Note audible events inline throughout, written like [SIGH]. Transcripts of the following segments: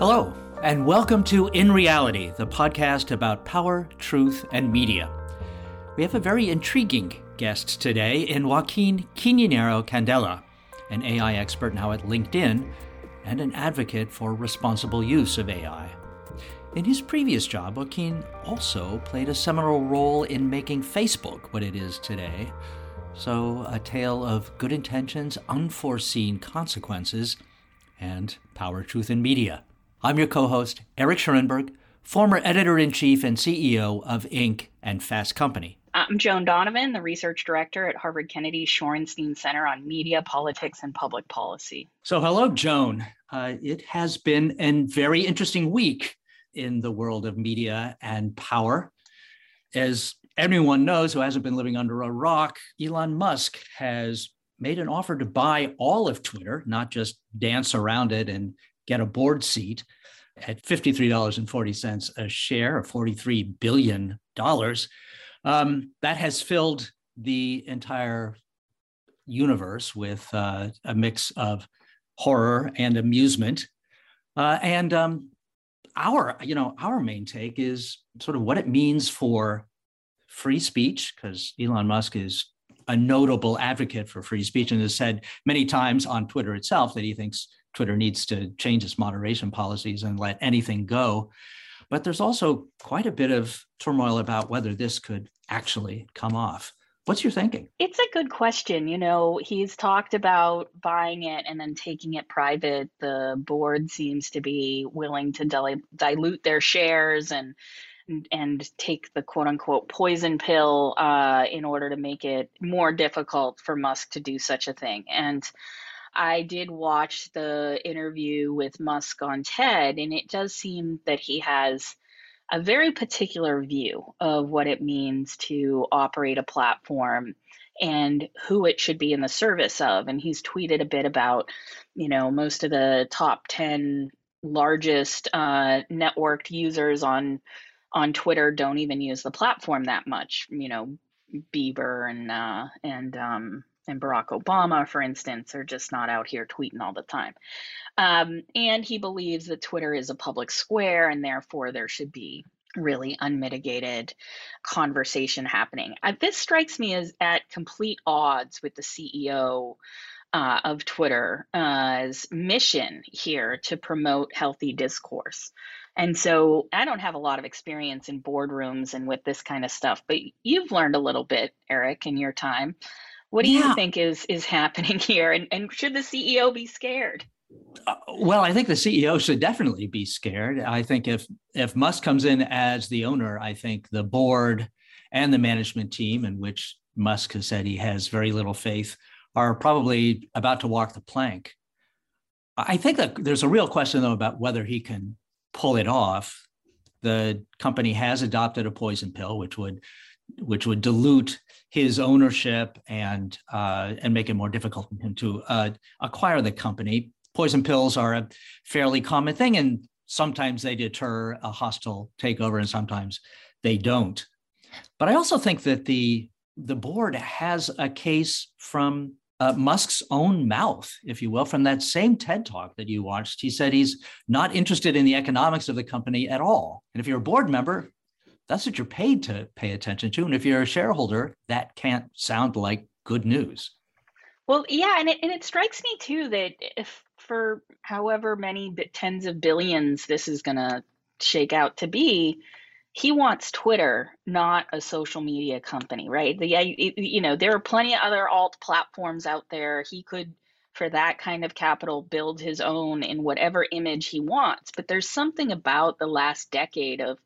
Hello, and welcome to In Reality, the podcast about power, truth, and media. We have a very intriguing guest today in Joaquin Quiñonero Candela, an AI expert now at LinkedIn and an advocate for responsible use of AI. In his previous job, Joaquin also played a seminal role in making Facebook what it is today. So, a tale of good intentions, unforeseen consequences, and power, truth, and media. I'm your co host, Eric Schurenberg, former editor in chief and CEO of Inc. and Fast Company. I'm Joan Donovan, the research director at Harvard Kennedy Shorenstein Center on Media, Politics, and Public Policy. So, hello, Joan. Uh, it has been a very interesting week in the world of media and power. As everyone knows who hasn't been living under a rock, Elon Musk has made an offer to buy all of Twitter, not just dance around it and get a board seat at $53.40 a share or $43 billion. Um, that has filled the entire universe with uh, a mix of horror and amusement. Uh, and um, our, you know, our main take is sort of what it means for free speech, because Elon Musk is a notable advocate for free speech and has said many times on Twitter itself that he thinks Twitter needs to change its moderation policies and let anything go. But there's also quite a bit of turmoil about whether this could actually come off. What's your thinking? It's a good question. You know, he's talked about buying it and then taking it private. The board seems to be willing to dil- dilute their shares and and take the quote unquote poison pill uh, in order to make it more difficult for Musk to do such a thing. And I did watch the interview with Musk on TED, and it does seem that he has a very particular view of what it means to operate a platform and who it should be in the service of. And he's tweeted a bit about, you know, most of the top 10 largest uh, networked users on on Twitter don't even use the platform that much. You know, Bieber and uh, and um, and Barack Obama, for instance, are just not out here tweeting all the time. Um, and he believes that Twitter is a public square, and therefore there should be really unmitigated conversation happening. Uh, this strikes me as at complete odds with the CEO uh, of Twitter's mission here to promote healthy discourse. And so I don't have a lot of experience in boardrooms and with this kind of stuff, but you've learned a little bit, Eric, in your time. What do yeah. you think is is happening [LAUGHS] here, and and should the CEO be scared? Uh, well, I think the CEO should definitely be scared. I think if if Musk comes in as the owner, I think the board and the management team, in which Musk has said he has very little faith, are probably about to walk the plank. I think that there's a real question though about whether he can pull it off. The company has adopted a poison pill, which would which would dilute his ownership and uh, and make it more difficult for him to uh, acquire the company. Poison pills are a fairly common thing, and sometimes they deter a hostile takeover, and sometimes they don't. But I also think that the the board has a case from uh, Musk's own mouth, if you will, from that same TED talk that you watched. He said he's not interested in the economics of the company at all. And if you're a board member, that's what you're paid to pay attention to. And if you're a shareholder, that can't sound like good news. Well, yeah, and it, and it strikes me too that if for however many tens of billions this is going to shake out to be, he wants Twitter, not a social media company, right? The, you know, there are plenty of other alt platforms out there. He could, for that kind of capital, build his own in whatever image he wants. But there's something about the last decade of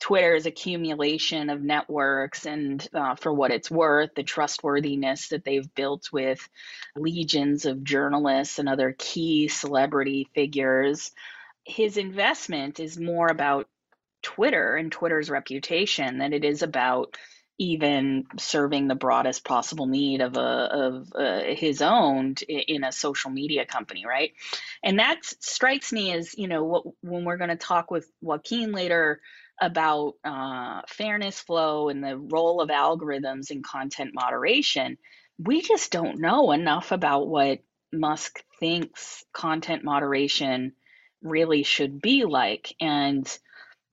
Twitter's accumulation of networks and, uh, for what it's worth, the trustworthiness that they've built with legions of journalists and other key celebrity figures. His investment is more about Twitter and Twitter's reputation than it is about even serving the broadest possible need of a of uh, his own in a social media company, right? And that strikes me as you know what, when we're going to talk with Joaquin later about uh, fairness flow and the role of algorithms in content moderation, we just don't know enough about what Musk thinks content moderation really should be like. And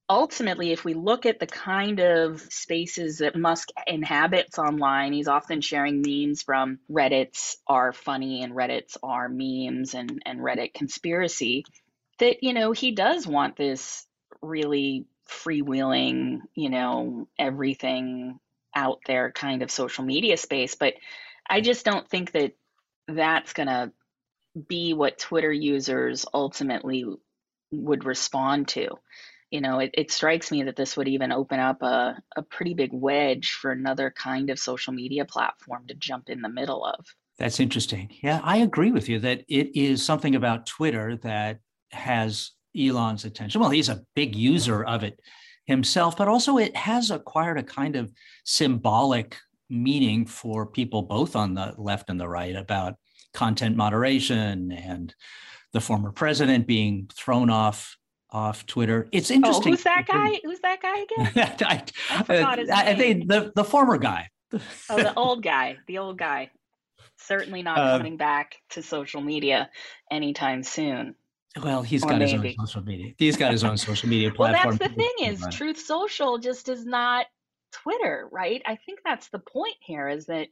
ultimately, if we look at the kind of spaces that Musk inhabits online, he's often sharing memes from Reddit's are funny and Reddit's are memes and, and Reddit conspiracy. That, you know, he does want this really freewheeling, you know, everything out there kind of social media space. But I just don't think that that's going to be what Twitter users ultimately would respond to. You know, it, it strikes me that this would even open up a, a pretty big wedge for another kind of social media platform to jump in the middle of. That's interesting. Yeah, I agree with you that it is something about Twitter that has Elon's attention. Well, he's a big user of it himself, but also it has acquired a kind of symbolic meaning for people both on the left and the right about content moderation and the former president being thrown off off Twitter. It's interesting. Oh, who's that guy? Who's that guy again? [LAUGHS] I, I forgot his I, name. The the former guy. oh, the old guy. The old guy. Certainly not uh, coming back to social media anytime soon. Well, he's or got maybe. his own social media. He's got his own social media platform. [LAUGHS] well, that's the thing is, Truth Social just is not Twitter, right? I think that's the point here is that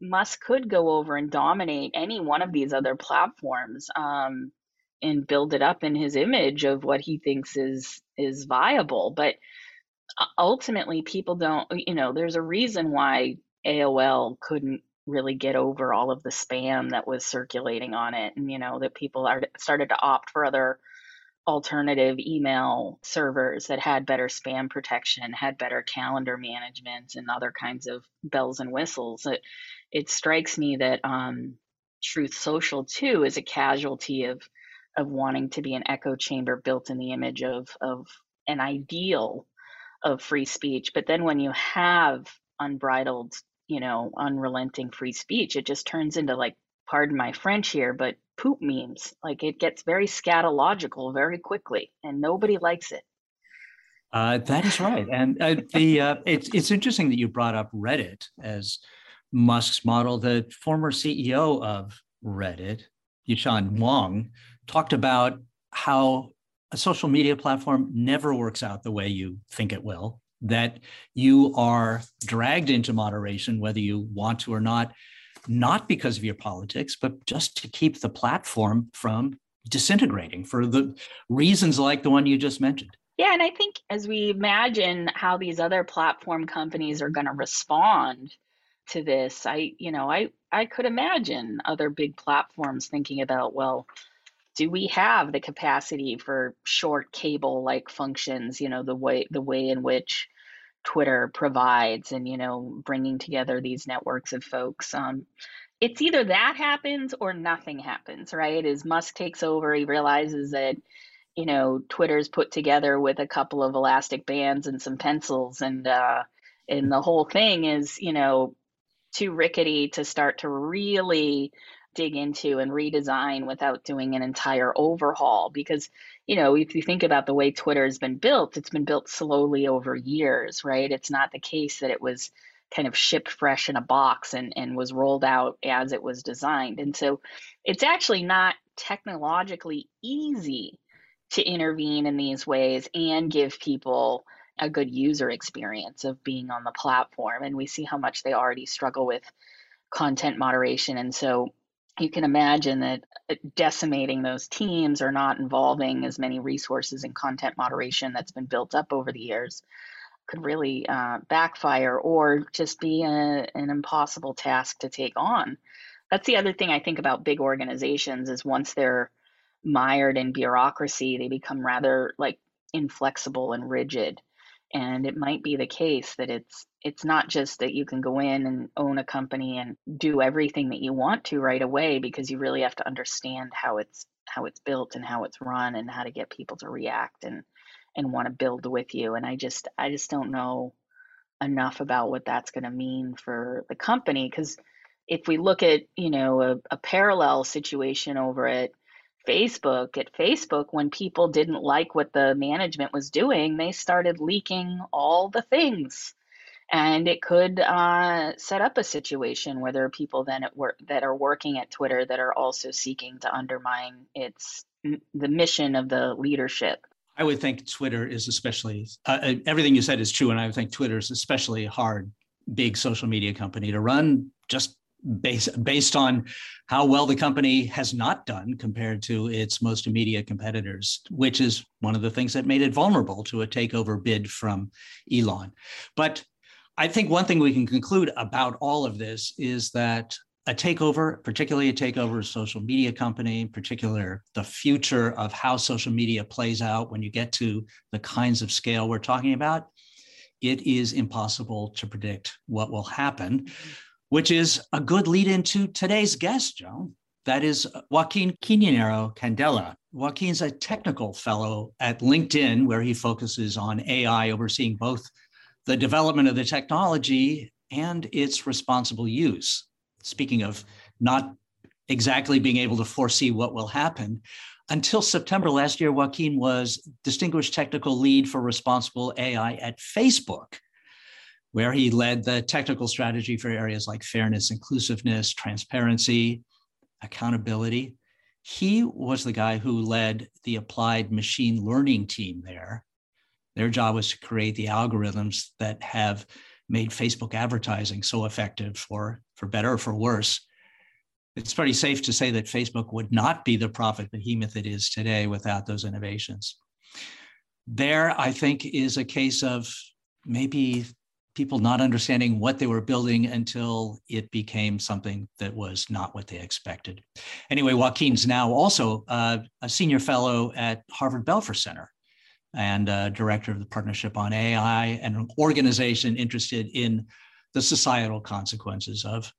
Musk could go over and dominate any one of these other platforms um, and build it up in his image of what he thinks is is viable. But uh, ultimately, people don't. You know, there's a reason why AOL couldn't really get over all of the spam that was circulating on it, and you know that people are started to opt for other alternative email servers that had better spam protection, had better calendar management, and other kinds of bells and whistles. It, it strikes me that um, Truth Social too is a casualty of of wanting to be an echo chamber built in the image of of an ideal of free speech. But then when you have unbridled, you know, unrelenting free speech, it just turns into like, pardon my French here, but poop memes. Like it gets very scatological very quickly, and nobody likes it. Uh, that is right, and uh, the uh, it's it's interesting that you brought up Reddit as Musk's model. The former CEO of Reddit, Yishan Wong, talked about how a social media platform never works out the way you think it will. That you are dragged into moderation, whether you want to or not, not because of your politics, but just to keep the platform from disintegrating for the reasons like the one you just mentioned. Yeah, and I think as we imagine how these other platform companies are going to respond to this, I, you know, I I could imagine other big platforms thinking about, well, do we have the capacity for short cable like functions, you know, the way the way in which Twitter provides and, you know, bringing together these networks of folks. Um, it's either that happens or nothing happens, right? As Musk takes over, he realizes that, you know, Twitter's put together with a couple of elastic bands and some pencils and, uh, and the whole thing is, you know, too rickety to start to really dig into and redesign without doing an entire overhaul because you know if you think about the way twitter has been built it's been built slowly over years right? It's not the case that it was kind of shipped fresh in a box and, and was rolled out as it was designed. And so it's actually not technologically easy to intervene in these ways and give people a good user experience of being on the platform. And we see how much they already struggle with content moderation. And so you can imagine that uh, decimating those teams or not involving as many resources in content moderation that's been built up over the years could really uh, backfire or just be a, an impossible task to take on. That's the other thing I think about big organizations is once they're mired in bureaucracy, they become rather like inflexible and rigid and it might be the case that it's it's not just that you can go in and own a company and do everything that you want to right away because you really have to understand how it's how it's built and how it's run and how to get people to react and and want to build with you and i just i just don't know enough about what that's going to mean for the company because if we look at you know a, a parallel situation over at Facebook, at Facebook, when people didn't like what the management was doing, they started leaking all the things. And it could uh, set up a situation where there are people then at work that are working at Twitter that are also seeking to undermine its the mission of the leadership. I would think Twitter is especially uh, uh everything you said is true, and I would think Twitter is especially hard, big social media company to run just based based on how well the company has not done compared to its most immediate competitors, which is one of the things that made it vulnerable to a takeover bid from Elon. But I think one thing we can conclude about all of this is that a takeover, particularly a takeover of social media company, in particular the future of how social media plays out when you get to the kinds of scale we're talking about, it is impossible to predict what will happen which is a good lead into today's guest, Joan. That is Joaquin Quiñonero Candela. Joaquin's a technical fellow at LinkedIn, where he focuses on AI, overseeing both the development of the technology and its responsible use. Speaking of not exactly being able to foresee what will happen, until September last year, Joaquin was distinguished technical lead for responsible AI at Facebook where he led the technical strategy for areas like fairness, inclusiveness, transparency, accountability. He was the guy who led the applied machine learning team there. Their job was to create the algorithms that have made Facebook advertising so effective for, for better or for worse. It's pretty safe to say that Facebook would not be the profit behemoth it is today without those innovations. There, I think, is a case of maybe people not understanding what they were building until it became something that was not what they expected. Anyway, Joaquin's now also uh, a senior fellow at Harvard Belfer Center and uh, director of the Partnership on AI, and an organization interested in the societal consequences of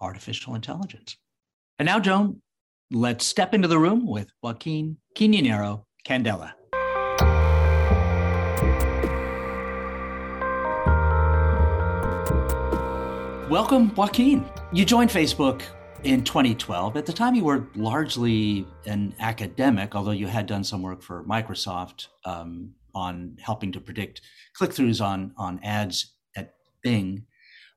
artificial intelligence. And now, Joan, let's step into the room with Joaquin Quiñonero Candela. Welcome, Joaquin. You joined Facebook in 2012. At the time, you were largely an academic, although you had done some work for Microsoft um, on helping to predict click throughs on, on ads at Bing.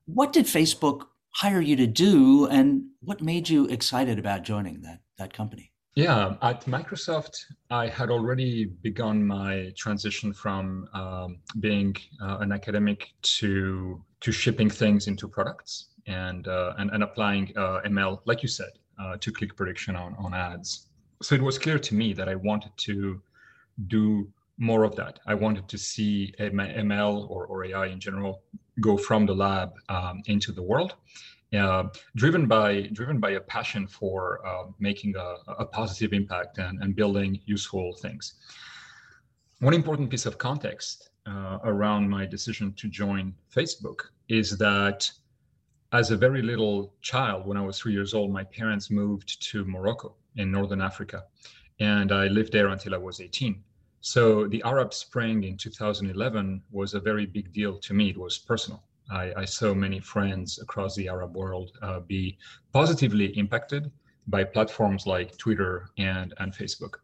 What did Facebook hire you to do, and what made you excited about joining that, that company? Yeah, at Microsoft, I had already begun my transition from um, being uh, an academic to to shipping things into products and uh, and, and applying uh, ML, like you said, uh, to click prediction on on ads. So it was clear to me that I wanted to do more of that. I wanted to see ML or, or AI in general go from the lab um, into the world uh, driven by driven by a passion for uh, making a, a, positive impact and, and building useful things. One important piece of context uh, around my decision to join Facebook is that as a very little child, when I was three years old, my parents moved to Morocco in northern Africa, and I lived there until I was 18. So the Arab Spring in 2011 was a very big deal to me. It was personal I, I saw many friends across the Arab world uh, be positively impacted by platforms like Twitter and, and Facebook.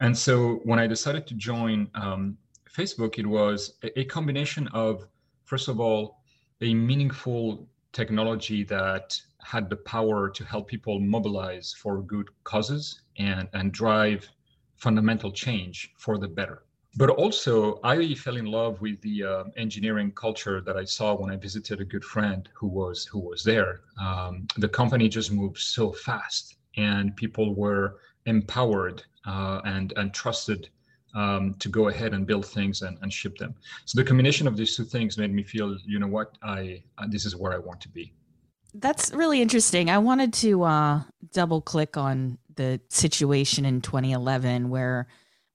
And so when I decided to join um, Facebook, it was a, a combination of, first of all, a meaningful technology that had the power to help people mobilize for good causes and, and drive fundamental change for the better but also I fell in love with the uh, engineering culture that I saw when I visited a good friend who was who was there. Um, the company just moved so fast, and people were empowered uh, and and trusted um, to go ahead and build things and, and ship them. So the combination of these two things made me feel, you know what, I uh, this is where I want to be. That's really interesting. I wanted to uh, double click on the situation in 2011 where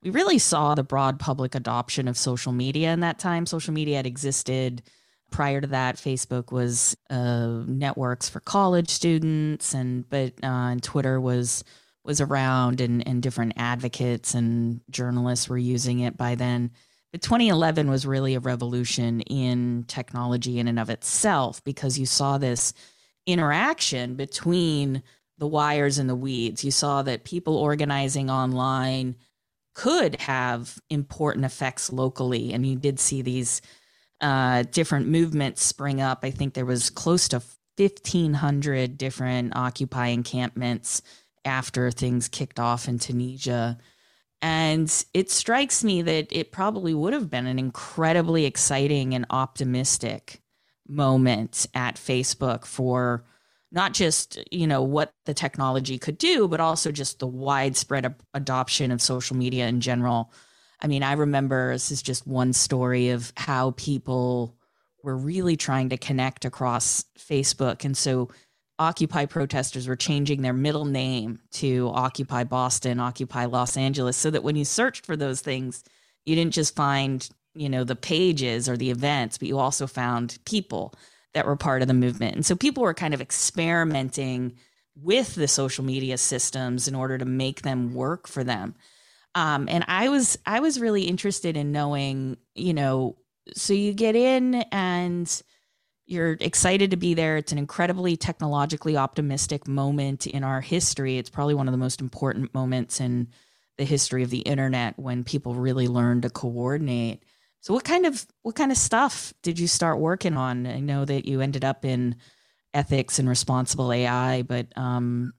we really saw the broad public adoption of social media in that time. Social media had existed. Prior to that, Facebook was uh, networks for college students, and but uh, and Twitter was was around, and and different advocates and journalists were using it by then. But 2011 was really a revolution in technology in and of itself because you saw this interaction between the wires and the weeds. You saw that people organizing online could have important effects locally. And you did see these uh, different movements spring up. I think there was close to 1,500 different Occupy encampments after things kicked off in Tunisia. And it strikes me that it probably would have been an incredibly exciting and optimistic moment at Facebook for not just you know what the technology could do but also just the widespread adoption of social media in general i mean i remember this is just one story of how people were really trying to connect across facebook and so occupy protesters were changing their middle name to occupy boston occupy los angeles so that when you searched for those things you didn't just find you know the pages or the events but you also found people that were part of the movement. And so people were kind of experimenting with the social media systems in order to make them work for them. Um, and I was I was really interested in knowing, you know, so you get in and you're excited to be there. It's an incredibly technologically optimistic moment in our history. It's probably one of the most important moments in the history of the internet when people really learn to coordinate. So what kind of what kind of stuff did you start working on? I know that you ended up in ethics and responsible AI, but um,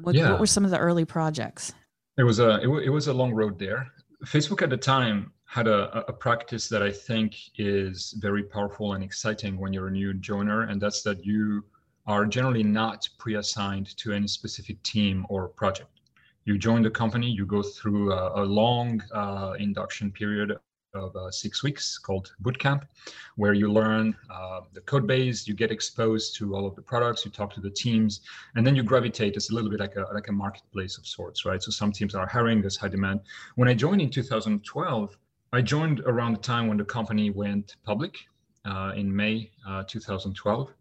what, yeah. what were some of the early projects? It was a it, w- it was a long road there. Facebook at the time had a, a practice that I think is very powerful and exciting when you're a new joiner, and that's that you are generally not pre-assigned to any specific team or project. You join the company, you go through a, a long uh, induction period of uh, six weeks called bootcamp, where you learn uh, the code base, you get exposed to all of the products, you talk to the teams, and then you gravitate. It's a little bit like a like a marketplace of sorts, right? So some teams are hiring, there's high demand. When I joined in 2012, I joined around the time when the company went public uh, in May uh, 2012,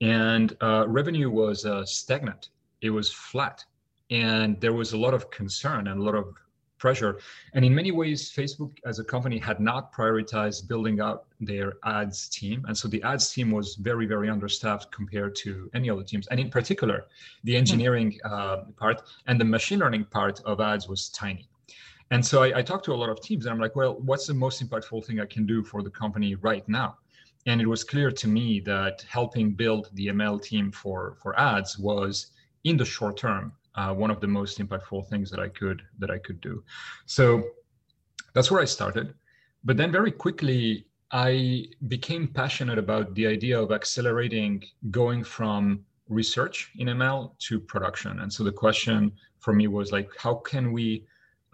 and uh, revenue was uh, stagnant. It was flat, and there was a lot of concern and a lot of pressure. And in many ways, Facebook as a company had not prioritized building out their ads team. And so the ads team was very, very understaffed compared to any other teams. And in particular, the hmm. engineering uh, part and the machine learning part of ads was tiny. And so I, I talked to a lot of teams and I'm like, well, what's the most impactful thing I can do for the company right now? And it was clear to me that helping build the ML team for, for ads was in the short term uh, one of the most impactful things that I could that I could do. So that's where I started. But then very quickly I became passionate about the idea of accelerating going from research in ML to production. And so the question for me was like, how can we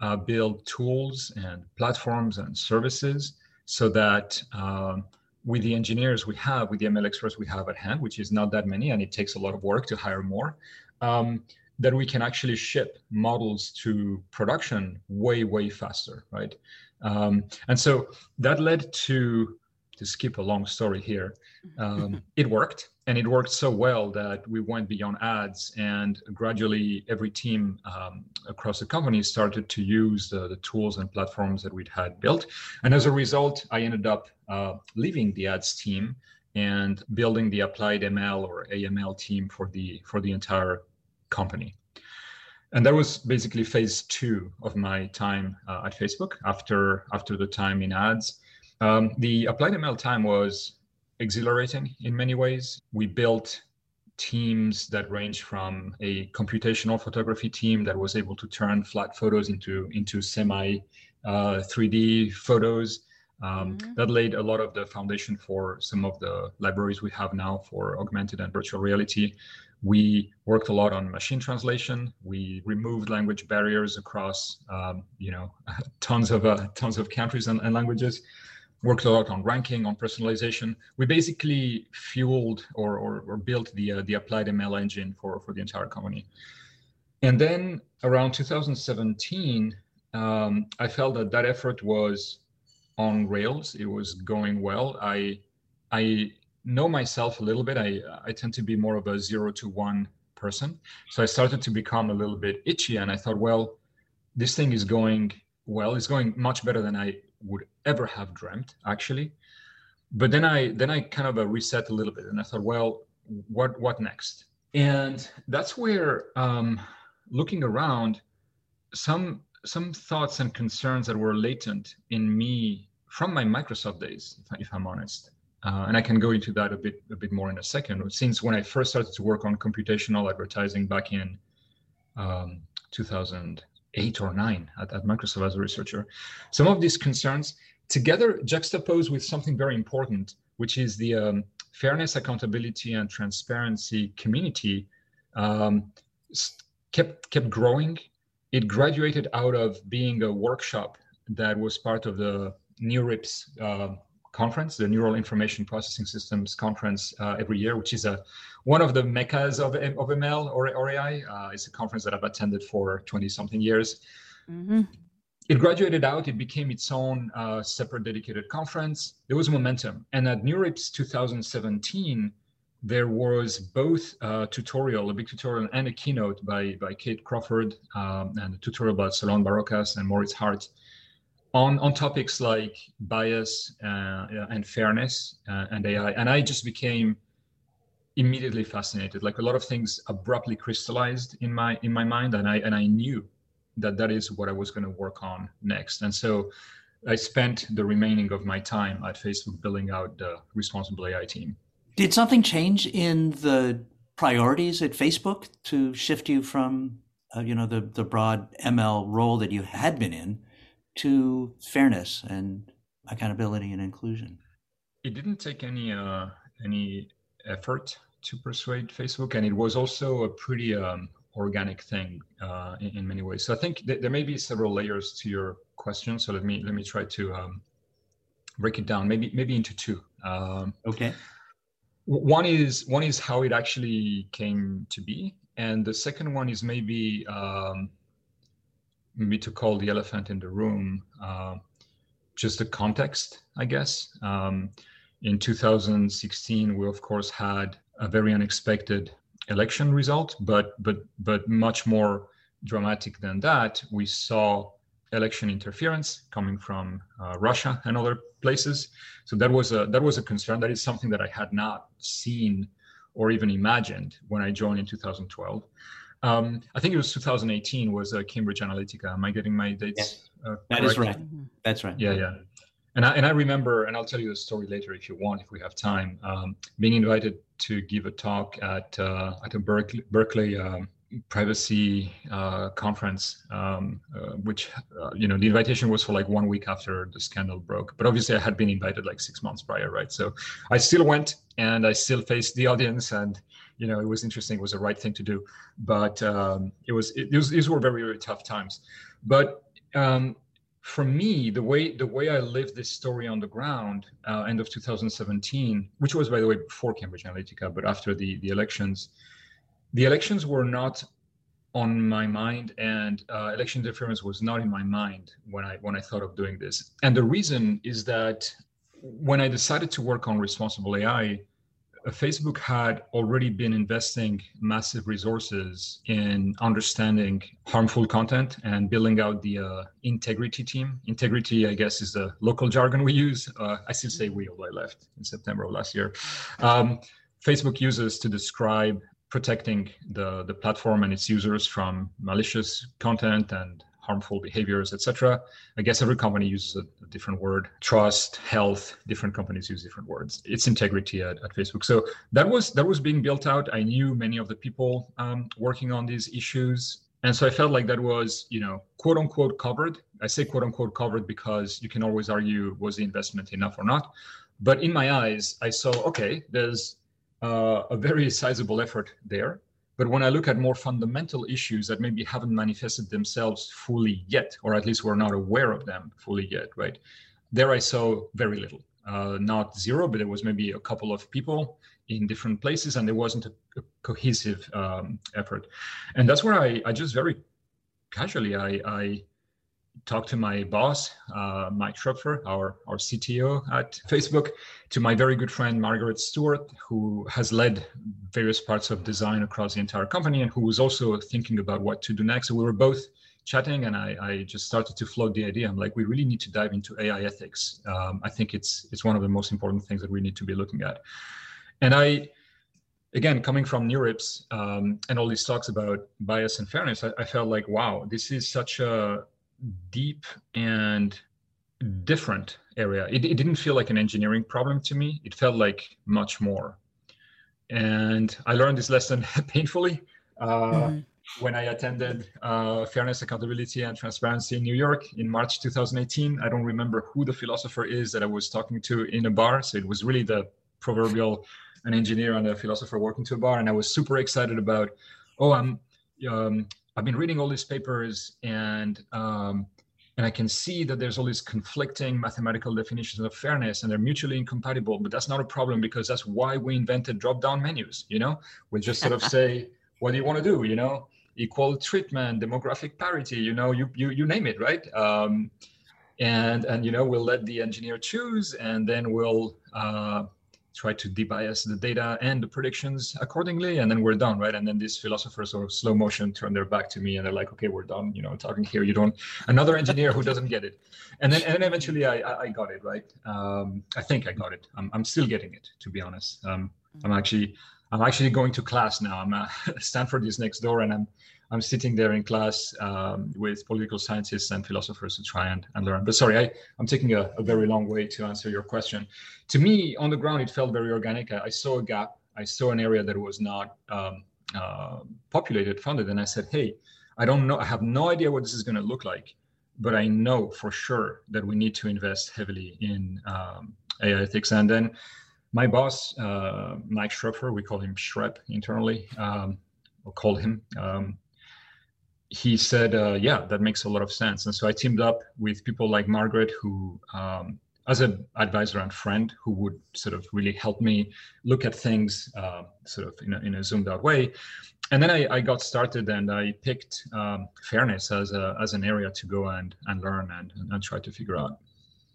uh, build tools and platforms and services so that um, with the engineers we have, with the ML experts we have at hand, which is not that many, and it takes a lot of work to hire more, um, that we can actually ship models to production way way faster right? Um, and so that led to to skip a long story here um, it worked and it worked so well that we went beyond ads and gradually every team um, across the company started to use the, the, tools and platforms that we'd had built and as a result i ended up uh, leaving the ads team and building the applied ml or aml team for the for the entire company. And that was basically phase two of my time uh, at Facebook after after the time in ads. Um, the applied ML time was exhilarating in many ways. We built teams that range from a computational photography team that was able to turn flat photos into into semi uh, 3D photos. Um, mm-hmm. That laid a lot of the foundation for some of the libraries we have now for augmented and virtual reality. We worked a lot on machine translation. We removed language barriers across, um, you know, [LAUGHS] tons of uh, tons of countries and, and, languages. Worked a lot on ranking, on personalization. We basically fueled or, or, or built the uh, the applied ML engine for for the entire company. And then around 2017, um, I felt that that effort was on rails. It was going well. I I know myself a little bit. I I tend to be more of a zero to one person. So I started to become a little bit itchy, and I thought, well, this thing is going well. It's going much better than I would ever have dreamt, actually. But then I then I kind of a reset a little bit, and I thought, well, what what next? And that's where, um, looking around, some some thoughts and concerns that were latent in me from my Microsoft days, if, if I'm honest. Uh, and I can go into that a bit a bit more in a second. Since when I first started to work on computational advertising back in um, 2008 or nine at, at Microsoft as a researcher, some of these concerns together juxtaposed with something very important, which is the um, fairness, accountability, and transparency community um, kept kept growing. It graduated out of being a workshop that was part of the NeurIPS uh, conference, the Neural Information Processing Systems conference uh, every year, which is a one of the meccas of, of ML or, or AI. Uh, it's a conference that I've attended for 20 something years. Mm-hmm. It graduated out, it became its own uh, separate dedicated conference. There was momentum. And at NeurIPS 2017, there was both a tutorial, a big tutorial, and a keynote by, by Kate Crawford, um, and a tutorial by Solon Barocas and Moritz Hardt on, on topics like bias uh, and fairness uh, and AI. And I just became immediately fascinated. Like a lot of things abruptly crystallized in my in my mind, and I and I knew that that is what I was going to work on next. And so I spent the remaining of my time at Facebook building out the responsible AI team. Did something change in the priorities at Facebook to shift you from, uh, you know, the the broad ML role that you had been in to fairness and accountability and inclusion? It didn't take any uh, any effort to persuade Facebook, and it was also a pretty um, organic thing uh, in, in, many ways. So I think th- there may be several layers to your question. So let me let me try to um, break it down, maybe maybe into two. Um, okay. One is one is how it actually came to be, and the second one is maybe um, maybe to call the elephant in the room, uh, just the context, I guess. Um, in 2016, we of course had a very unexpected election result, but but but much more dramatic than that. We saw election interference coming from uh, Russia and other places. So that was a that was a concern. That is something that I had not seen or even imagined when I joined in 2012. Um, I think it was 2018 was uh, Cambridge Analytica. Am I getting my dates? Yeah. Uh, that is right. Mm-hmm. That's right. Yeah, yeah. And I, and I remember, and I'll tell you a story later if you want, if we have time, um, being invited to give a talk at uh, at a Berkeley, Berkeley um, privacy uh, conference, um, uh, which uh, you know the invitation was for like one week after the scandal broke. But obviously, I had been invited like six months prior, right? So I still went, and I still faced the audience, and you know, it was interesting. It was the right thing to do, but um, it was, it, it was these were very very tough times. But um, for me, the way the way I lived this story on the ground, uh, end of 2017, which was by the way before Cambridge Analytica, but after the the elections, the elections were not on my mind, and uh, election interference was not in my mind when I when I thought of doing this. And the reason is that when I decided to work on responsible AI, Facebook had already been investing massive resources in understanding harmful content and building out the uh, integrity team. Integrity, I guess, is the local jargon we use. Uh, I still say we, although I left in September of last year. Um, Facebook uses to describe protecting the, the platform and its users from malicious content and harmful behaviors, etc. I guess every company uses a, a, different word. Trust, health, different companies use different words. It's integrity at, at Facebook. So that was that was being built out. I knew many of the people um, working on these issues. And so I felt like that was, you know, quote unquote covered. I say quote unquote covered because you can always argue was the investment enough or not. But in my eyes, I saw, okay, there's uh, a very [LAUGHS] sizable effort there but when I look at more fundamental issues that maybe haven't manifested themselves fully yet, or at least we're not aware of them fully yet, right? There I saw very little. Uh, not zero, but there was maybe a couple of people in different places, and there wasn't a, a cohesive um, effort. And that's where I, I just very casually I, I talked to my boss, uh, Mike Schroepfer, our, our CTO at Facebook, to my very good friend, Margaret Stewart, who has led various parts of design across the entire company and who was also thinking about what to do next. So we were both chatting and I, I just started to float the idea. I'm like, we really need to dive into AI ethics. Um, I think it's, it's one of the most important things that we need to be looking at. And I, again, coming from NeurIPS um, and all these talks about bias and fairness, I, I felt like, wow, this is such a, deep and different area. It, it didn't feel like an engineering problem to me. It felt like much more. And I learned this lesson [LAUGHS] painfully uh, mm-hmm. when I attended uh, Fairness, Accountability, and Transparency in New York in March 2018. I don't remember who the philosopher is that I was talking to in a bar. So it was really the proverbial an engineer and a philosopher working to a bar. And I was super excited about, oh, I'm um, I've been reading all these papers and um, and I can see that there's all these conflicting mathematical definitions of fairness and they're mutually incompatible. But that's not a problem because that's why we invented drop-down menus. You know, we just sort of [LAUGHS] say, what do you want to do? You know, equal treatment, demographic parity. You know, you you you name it, right? Um, and and you know, we'll let the engineer choose, and then we'll uh, try to debias the data and the predictions accordingly and then we're done right? And then these philosophers of slow motion turn their back to me and they're like okay we're done you know talking here. You don't another engineer who doesn't get it. And then and then eventually i i got it right? Um, i think i got it. I'm, I'm still getting it to be honest. Um, i'm actually i'm actually going to class now. I'm uh, [LAUGHS] stanford is next door and i'm I'm sitting there in class um, with political scientists and philosophers to try and, and learn. But sorry, I, I'm taking a, a, very long way to answer your question. To me, on the ground, it felt very organic. I, I saw a gap. I saw an area that was not um, uh, populated, funded, and I said, hey, I don't know. I have no idea what this is going to look like, but I know for sure that we need to invest heavily in um, AI ethics. And then my boss, uh, Mike Schroepfer, we call him Schrep internally, um, or called him. Um, he said, uh, "Yeah, that makes a lot of sense." And so I teamed up with people like Margaret, who, um, as an advisor and friend, who would sort of really help me look at things uh, sort of in a, in a, zoomed out way. And then I, I got started, and I picked um, fairness as a as an area to go and and learn and and try to figure out.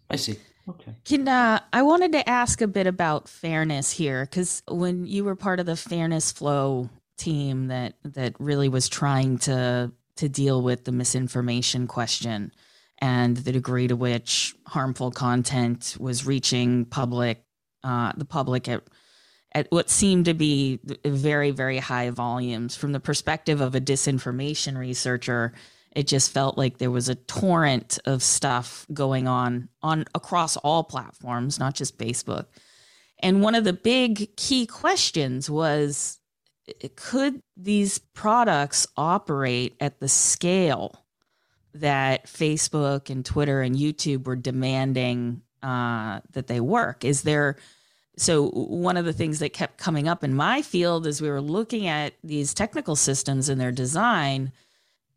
I see. Okay. Can uh, I wanted to ask a bit about fairness here because when you were part of the fairness flow team that that really was trying to to deal with the misinformation question and the degree to which harmful content was reaching public uh, the public at at what seemed to be very very high volumes. From the perspective of a disinformation researcher it just felt like there was a torrent of stuff going on on across all platforms not just facebook. And one of the big key questions was could these products operate at the scale that Facebook and Twitter and YouTube were demanding uh, that they work? Is there so one of the things that kept coming up in my field as we were looking at these technical systems and their design,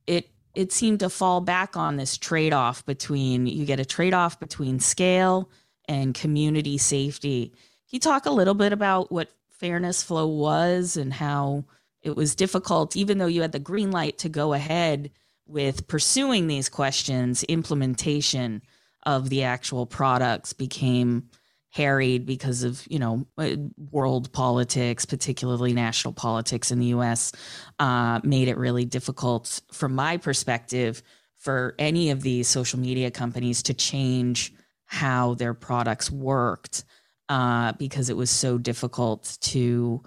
it it seemed to fall back on this trade-off between you get a trade-off between scale and community safety. Can you talk a little bit about what fairness flow was and how it was difficult, even though you had the green light to go ahead with pursuing these questions, implementation of the actual products became harried because of you know uh, world politics particularly national politics in the us uh, made it really difficult from my perspective for any of these social media companies to change how their products worked uh, because it was so difficult to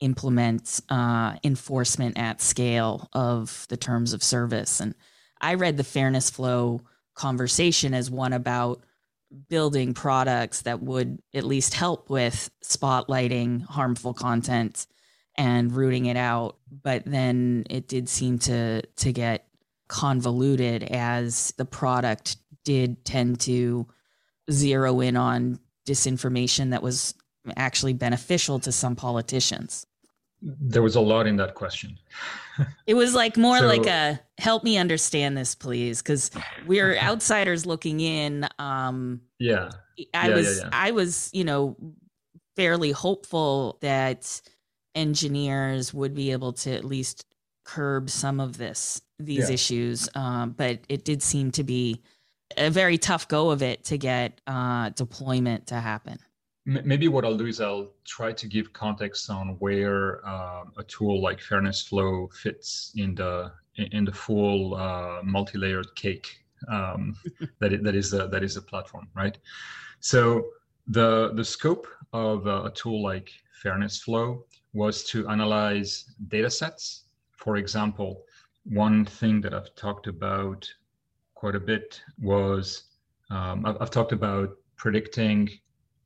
implement uh, enforcement at scale of the terms of service. And I read the fairness flow conversation as one about building products that would at least help with spotlighting harmful content and rooting it out but then it did seem to to get convoluted as the product did tend to zero in on disinformation that was actually beneficial to some politicians? There was a lot in that question. it was like more so, like a help me understand this, please, because we're [LAUGHS] outsiders looking in. Um, yeah, I yeah, was, yeah, yeah. I was, you know, fairly hopeful that engineers would be able to at least curb some of this these issues, um, but it did seem to be a very tough go of it to get uh, deployment to happen. Maybe what I'll do is I'll try to give context on where uh, a tool like Fairness Flow fits in the in the full uh, multi-layered cake um, [LAUGHS] that it, that is a, that is a platform, right? So the the scope of a tool like Fairness Flow was to analyze data sets. For example, one thing that I've talked about quite a bit was um, I've, I've, talked about predicting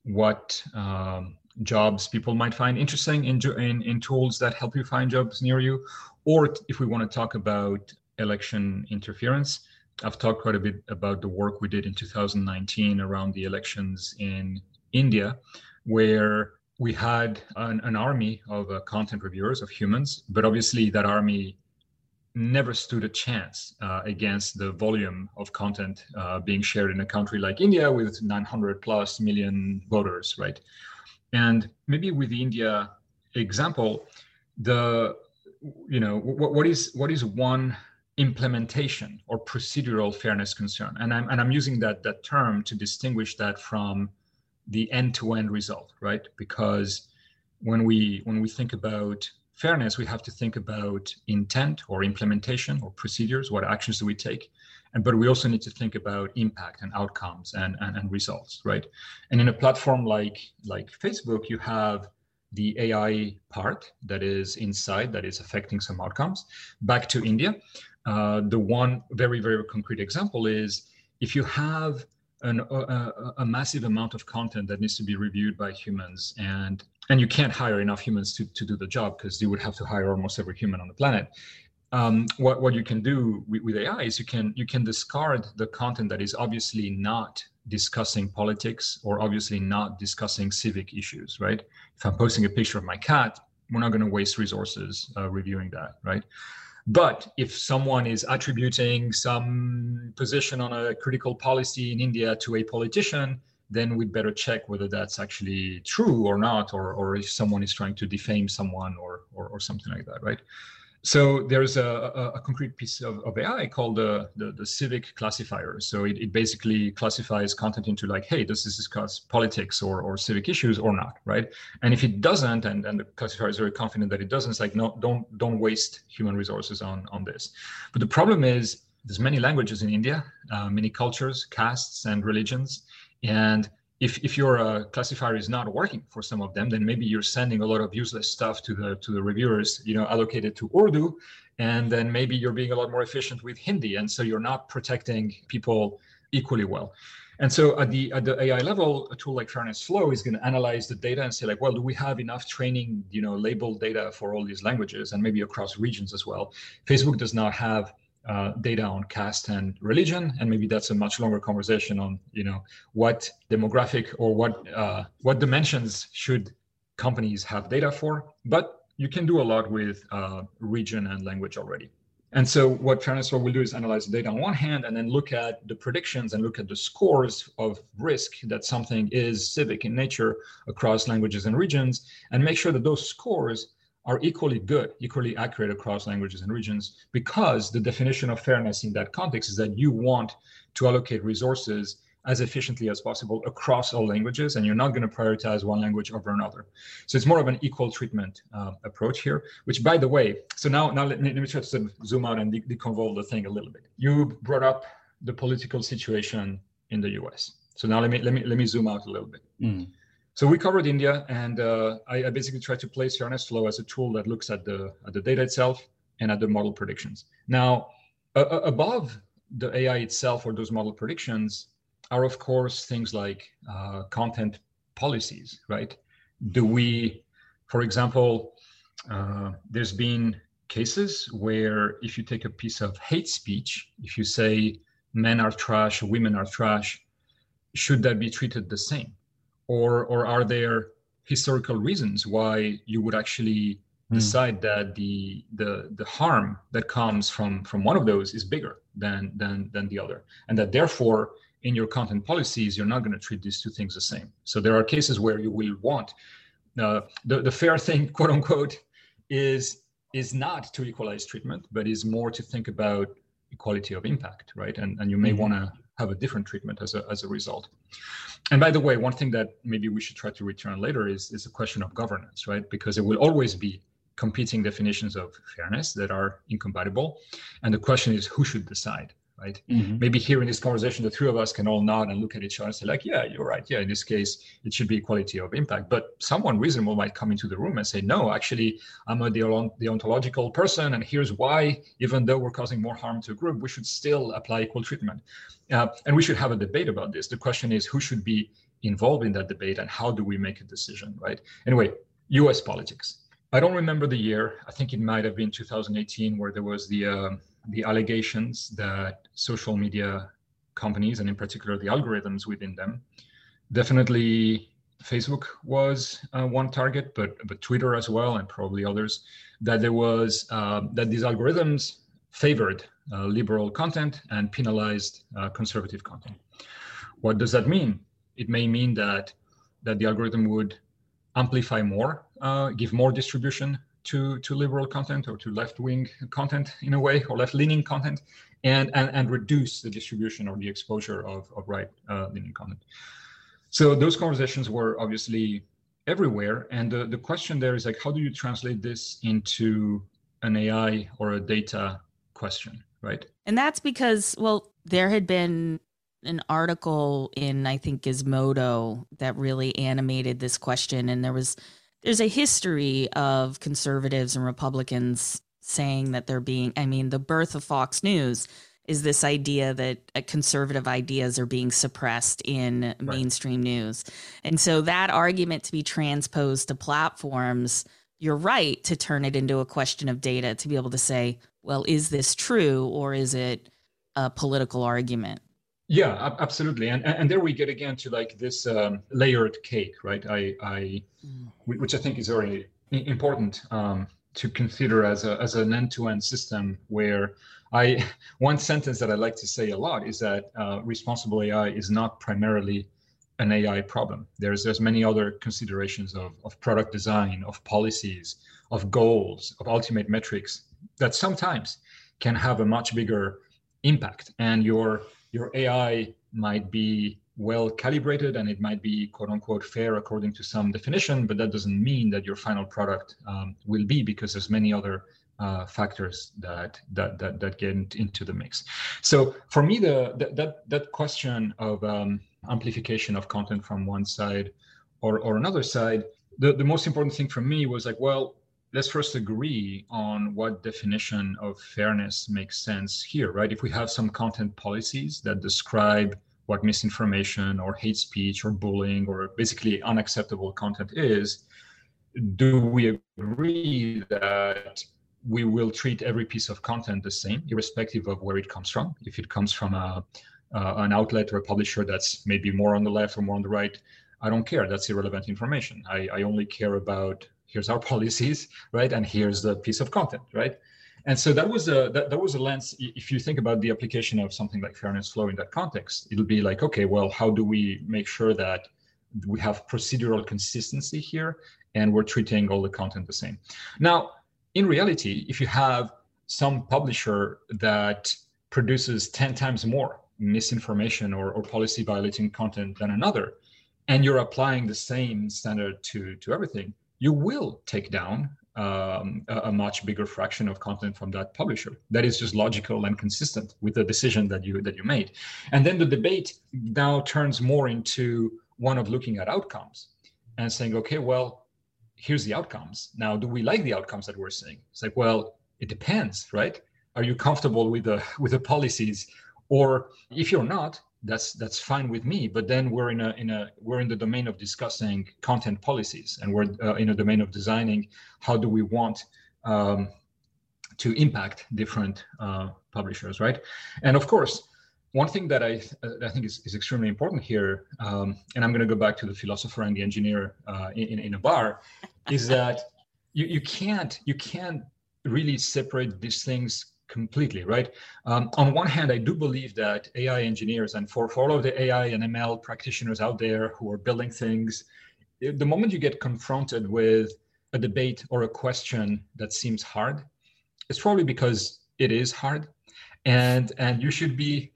what um, jobs people might find interesting in, in, in tools that help you find jobs near you. Or if we want to talk about election interference, I've talked quite a bit about the work we did in 2019 around the elections in India, where we had an, an army of uh, content reviewers, of humans, but obviously that army never stood a chance uh, against the volume of content uh, being shared in a country like India with 900 plus million voters, right? And maybe with the India example, the you know what, what is what is one implementation or procedural fairness concern? And I'm and I'm using that that term to distinguish that from the end-to-end result, right? Because when we when we think about fairness, we have to think about intent or implementation or procedures. What actions do we take? And but we also need to think about impact and outcomes and, and, and results, right? And in a platform like like Facebook, you have the AI part that is inside that is affecting some outcomes. Back to India, uh, the one very very concrete example is if you have an, a, a, massive amount of content that needs to be reviewed by humans and and you can't hire enough humans to, to do the job because you would have to hire almost every human on the planet. Um, what, what you can do with, with ai is you can you can discard the content that is obviously not discussing politics or obviously not discussing civic issues right? If i'm posting a picture of my cat we're not going to waste resources uh, reviewing that right? But if someone is attributing some position on a critical policy in India to a politician, then we'd better check whether that's actually true or not, or, or if someone is trying to defame someone or, or, or something like that, right? So there's a, a, concrete piece of, of AI called the, the, the, civic classifier. So it, it basically classifies content into like, hey, does this discuss politics or, or civic issues or not, right? And if it doesn't, and, and the classifier is very confident that it doesn't, it's like, no, don't don't waste human resources on, on this. But the problem is there's many languages in India, uh, many cultures, castes, and religions. And if, if your uh, classifier is not working for some of them, then maybe you're sending a lot of useless stuff to the to the reviewers, you know, allocated to Urdu, and then maybe you're being a lot more efficient with Hindi, and so you're not protecting people equally well. And so at the at the AI level, a tool like Fairness Flow is going to analyze the data and say like, well, do we have enough training, you know, labeled data for all these languages and maybe across regions as well? Facebook does not have uh, data on caste and religion, and maybe that's a much longer conversation on you know what demographic or what uh, what dimensions should companies have data for. But you can do a lot with uh, region and language already. And so what Fairness will do is analyze the data on one hand and then look at the predictions and look at the scores of risk that something is civic in nature across languages and regions and make sure that those scores are equally good, equally accurate across languages and regions, because the definition of fairness in that context is that you want to allocate resources as efficiently as possible across all languages, and you're not going to prioritize one language over another. So it's more of an equal treatment uh, approach here. Which, by the way, so now now let me, let me try to zoom out and de- deconvolve the thing a little bit. You brought up the political situation in the U.S. So now let me let me let me zoom out a little bit. Mm. So we covered India, and uh, I, I, basically tried to place Fairness Flow as a tool that looks at the at the data itself and at the model predictions. Now, uh, above the AI itself or those model predictions are, of course, things like uh, content policies, right? Do we, for example, uh, there's been cases where if you take a piece of hate speech, if you say men are trash, women are trash, should that be treated the same? Or or are there historical reasons why you would actually mm. decide that the the the harm that comes from from one of those is bigger than than than the other and that therefore in your content policies you're not going to treat these two things the same so there are cases where you will want uh, the the fair thing [LAUGHS] quote unquote is is not to equalize treatment but is more to think about equality of impact right and and you may mm-hmm. want to have a different treatment as a, as a result. And by the way, one thing that maybe we should try to return later is, is a question of governance, right? Because it will always be competing definitions of fairness that are incompatible. And the question is who should decide right? Mm-hmm. Maybe here in this conversation, the three of us can all nod and look at each other and say, like, yeah, you're right. Yeah, in this case, it should be equality of impact. But someone reasonable might come into the room and say, no, actually, I'm a deontological person, and here's why, even though we're causing more harm to a group, we should still apply equal treatment. Uh, and we should have a debate about this. The question is, who should be involved in that debate and how do we make a decision, right? Anyway, US politics. I don't remember the year. I think it might have been 2018 where there was the uh, the allegations that social media companies and in particular the algorithms within them, definitely Facebook was uh, one target, but but Twitter as well and probably others, that there was uh, that these algorithms favored uh, liberal content and penalized uh, conservative content. What does that mean? It may mean that that the algorithm would amplify more, uh, give more distribution to to liberal content or to left wing content in a way or left leaning content, and, and and reduce the distribution or the exposure of of right uh, leaning content. So those conversations were obviously everywhere, and the the question there is like, how do you translate this into an AI or a data question, right? And that's because well, there had been an article in I think Gizmodo that really animated this question and there was there's a history of conservatives and Republicans saying that they're being I mean the birth of Fox News is this idea that uh, conservative ideas are being suppressed in right. mainstream news. And so that argument to be transposed to platforms you're right to turn it into a question of data to be able to say, well, is this true or is it a political argument? Yeah, absolutely, and and there we get again to like this um, layered cake, right? I I, mm. which I think is very important um, to consider as a as an end-to-end system where I [LAUGHS] one sentence that I like to say a lot is that uh, responsible AI is not primarily an AI problem. There's there's many other considerations of of product design, of policies, of goals, of ultimate metrics that sometimes can have a much bigger impact, and your your AI might be well calibrated and it might be quote unquote fair according to some definition, but that doesn't mean that your final product um, will be because there's many other uh, factors that, that that that get into the mix. So for me, the, the that that question of um, amplification of content from one side or or another side, the, the most important thing for me was like, well, let's first agree on what definition of fairness makes sense here, right? If we have some content policies that describe what misinformation or hate speech or bullying or basically unacceptable content is, do we agree that we will treat every piece of content the same, irrespective of where it comes from? If it comes from a, uh, an outlet or a publisher that's maybe more on the left or more on the right, I don't care. That's irrelevant information. I, I only care about here's our [LAUGHS] policies, right? And here's the piece of content, right? And so that was a that, that was a lens. If you think about the application of something like fairness flow in that context, it'll be like, okay, well, how do we make sure that we have procedural consistency here and we're treating all the content the same? Now, in reality, if you have some publisher that produces 10 times more misinformation or, or policy violating content than another, and you're applying the same standard to to everything, you will take down um, a, a, much bigger fraction of content from that publisher. That is just logical and consistent with the decision that you that you made. And then the debate now turns more into one of looking at outcomes and saying, okay, well, here's the outcomes. Now, do we like the outcomes that we're seeing? It's like, well, it depends, right? Are you comfortable with the with the policies? Or if you're not, that's that's fine with me but then we're in a in a we're in the domain of discussing content policies and we're uh, in a domain of designing how do we want um, to impact different uh, publishers right? And of course one thing that i i think is, is extremely important here um, and i'm going to go back to the philosopher and the engineer uh, in, in a bar is that you, you can't you can't really separate these things completely, right? Um, on one hand, I do believe that AI engineers and for, for all of the AI and ML practitioners out there who are building things, the moment you get confronted with a debate or a question that seems hard, it's probably because it is hard. And and you should be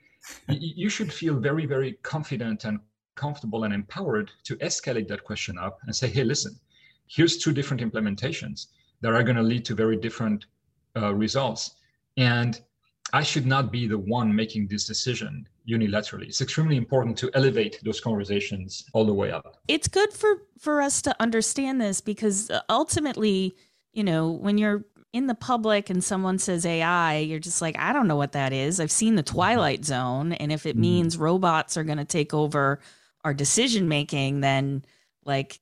you should feel very, very confident and comfortable and empowered to escalate that question up and say, hey, listen, here's two different implementations that are going to lead to very different uh, results and I should not be the one making this decision unilaterally. It's extremely important to elevate those conversations all the way up. It's good for for us to understand this because uh, ultimately, you know, when you're in the public and someone says AI, you're just like, I don't know what that is. I've seen the Twilight Zone, and if it mm. means robots are going to take over our decision making, then like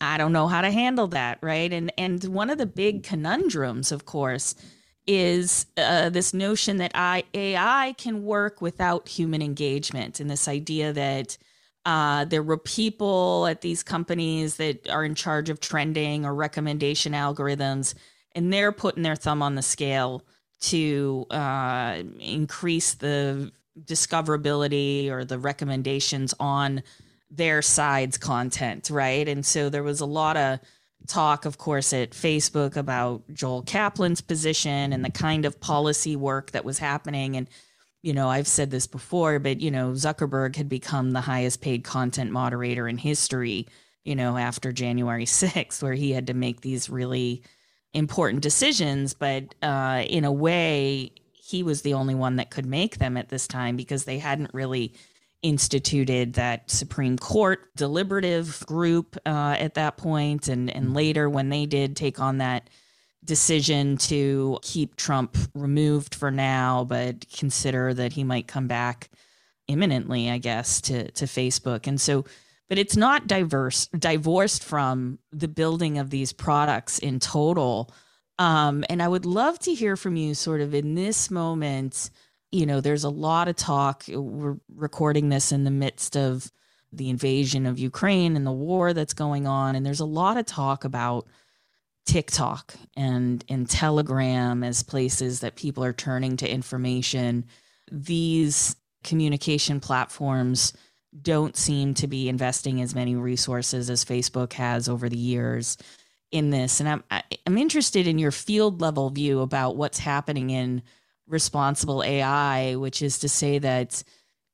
I don't know how to handle that, right? And and one of the big conundrums, of course, is uh, this notion that I, AI can work without human engagement, and this idea that uh, there were people at these companies that are in charge of trending or recommendation algorithms, and they're putting their thumb on the scale to uh, increase the discoverability or the recommendations on their side's content, right? And so there was a lot of talk, of course, at Facebook about Joel Kaplan's position and the kind of policy work that was happening. And, you know, I've said this before, but, you know, Zuckerberg had become the highest paid content moderator in history, you know, after January [LAUGHS] 6th, where he had to make these really important decisions. But uh, in a way, he was the only one that could make them at this time because they hadn't really instituted that Supreme Court deliberative group uh, at that point, and and later when they did take on that decision to keep Trump removed for now, but consider that he might come back imminently, I guess, to to Facebook, and so. But it's not diverse, divorced from the building of these products in total. Um, and I would love to hear from you, sort of in this moment, you know, there's a lot of talk. Uh, we're recording this in the midst of the invasion of Ukraine and the war that's going on. And there's a lot of talk about TikTok and, and Telegram as places that people are turning to information. These communication platforms don't seem to be investing as many resources as Facebook has over the years in this. And I'm I'm interested in your field level view about what's happening in responsible AI, which is to say that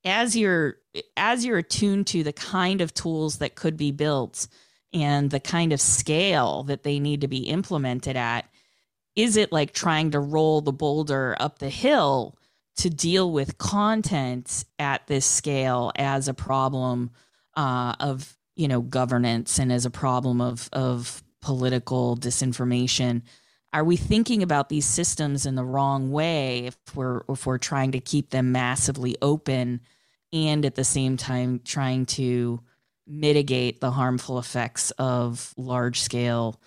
as you're as you're attuned to the kind of tools that could be built and the kind of scale that they need to be implemented at, is it like trying to roll the boulder up the hill to deal with content at this scale as a problem uh, of you know governance and as a problem of of political disinformation? Are we thinking about these systems in the wrong way if we're if we're trying to keep them massively open and at the same time trying to mitigate the harmful effects of large scale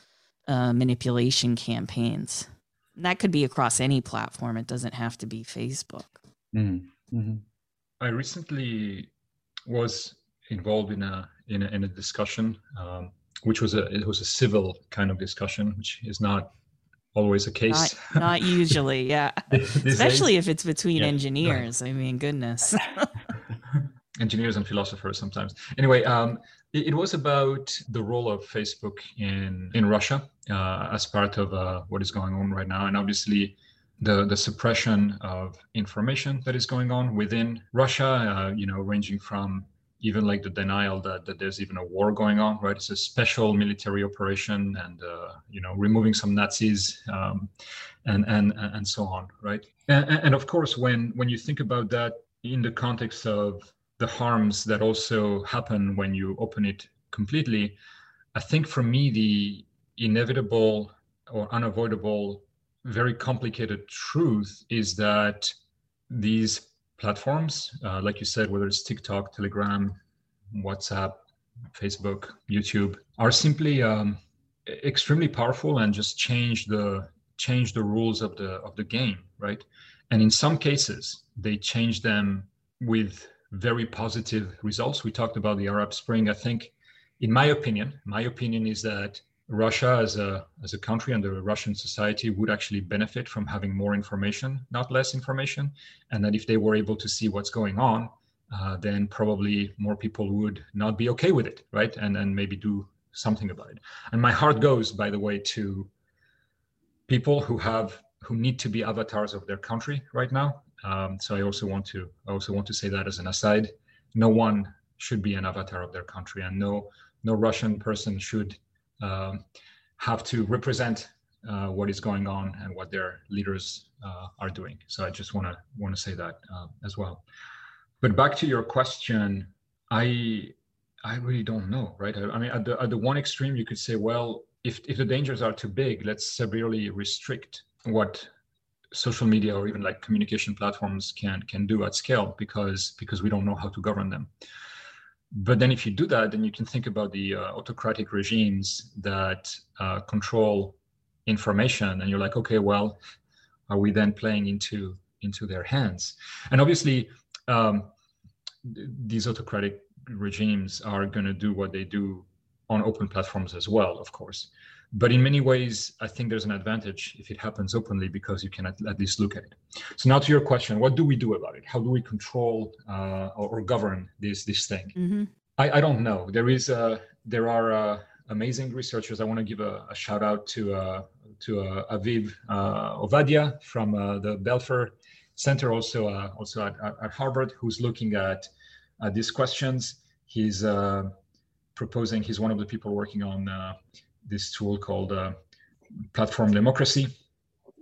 uh, manipulation campaigns and that could be across any platform it doesn't have to be facebook mm-hmm. Mm-hmm. i recently was involved in a in a, in a discussion um, which was a it was a civil kind of discussion which is not always a case. Not, not usually, yeah. [LAUGHS] Especially days. if it's between yeah, engineers. Right. I mean, goodness. [LAUGHS] engineers and philosophers sometimes. Anyway, um, it, it, was about the role of Facebook in in Russia uh, as part of uh, what is going on right now, and obviously. The, the suppression of information that is going on within Russia, uh, you know, ranging from even like the denial that, that there's even a war going on, right? It's a special military operation, and uh, you know, removing some Nazis, um, and and and so on, right? And, and of course, when when you think about that in the context of the harms that also happen when you open it completely, I think for me the inevitable or unavoidable, very complicated truth is that these platforms, uh, like you said, whether it's TikTok, Telegram, WhatsApp, Facebook, YouTube, are simply um, extremely powerful and just change the change the rules of the of the game, right? And in some cases, they change them with very positive results. We talked about the Arab Spring. I think, in my opinion, my opinion is that Russia as a as a country and the Russian society would actually benefit from having more information, not less information, and that if they were able to see what's going on, uh, then probably more people would not be okay with it, right? And and maybe do something about it. And my heart goes, by the way, to people who have who need to be avatars of their country right now. Um, so I also want to I also want to say that as an aside, no one should be an avatar of their country, and no no Russian person should um, have to represent uh, what is going on and what their leaders uh, are doing. So I just want to want to say that uh, as well. But back to your question, I I really don't know, right? I, I mean, at the at the one extreme, you could say, well, if if the dangers are too big, let's severely restrict what social media or even like communication platforms can can do at scale because because we don't know how to govern them but then if you do that then you can think about the uh, autocratic regimes that uh, control information. And you're like okay well are we then playing into into their hands? And obviously um, these autocratic regimes are going to do what they do on open platforms as well of course but in many ways i think there's an advantage if it happens openly because you can at, at least look at it. So now to your question what do we do about it? How do we control uh, or, or, govern this this thing? Mm-hmm. I, I, don't know. There is uh, there are uh, amazing researchers. I want to give a, a, shout out to uh, to uh, aviv uh, ovadya from the belfer center also also at, at, harvard who's looking at these questions. He's proposing he's one of the people working on this tool called uh, platform democracy.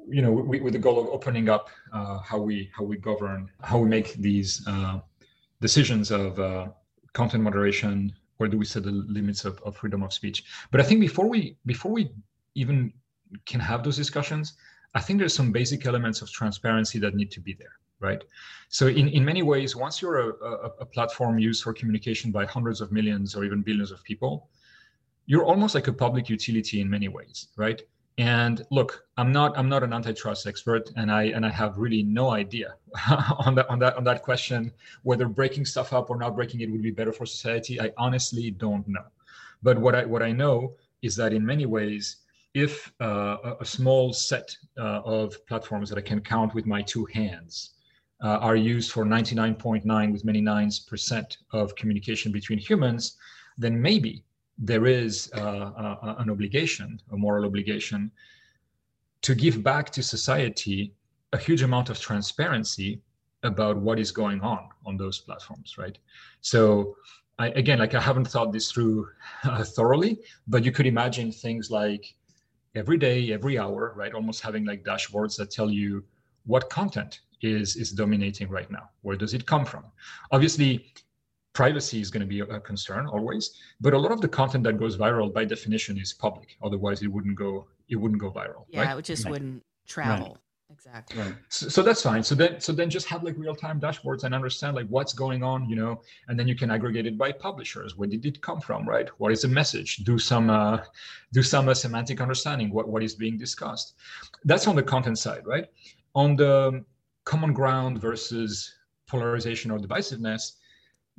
You know we, with the goal of opening up uh, how we how we govern how we make these uh, decisions of uh, content moderation where do we set the limits of, of freedom of speech. But i think before we before we even can have those discussions i think there's some basic elements of transparency that need to be there right? So in, in many ways once you're a, a, a platform used for communication by hundreds of millions or even billions of people you're almost like a public utility in many ways, right? And look, I'm not I'm not an antitrust expert, and I and I have really no idea [LAUGHS] on that on that on that question whether breaking stuff up or not breaking it would be better for society. I honestly don't know. But what I what I know is that in many ways, if uh, a small set uh, of platforms that I can count with my two hands uh, are used for 99.9 with many nines percent of communication between humans, then maybe there is uh, uh, an obligation, a moral obligation, to give back to society a huge amount of transparency about what is going on on those platforms, right? So, I, again, like I haven't thought this through uh, thoroughly, but you could imagine things like every day, every hour, right? Almost having like dashboards that tell you what content is is dominating right now. Where does it come from? Obviously, privacy is going to be a concern always but a lot of the content that goes viral by definition is public. Otherwise it wouldn't go it wouldn't go viral yeah right? it just right. wouldn't travel. Right. exactly. Right. So, so, that's fine. So then so then just have like real-time dashboards and understand like what's going on you know and then you can aggregate it by publishers. Where did it come from right? What is the message? Do some uh, do some uh, semantic understanding. What what is being discussed? That's on the content side right? On the common ground versus polarization or divisiveness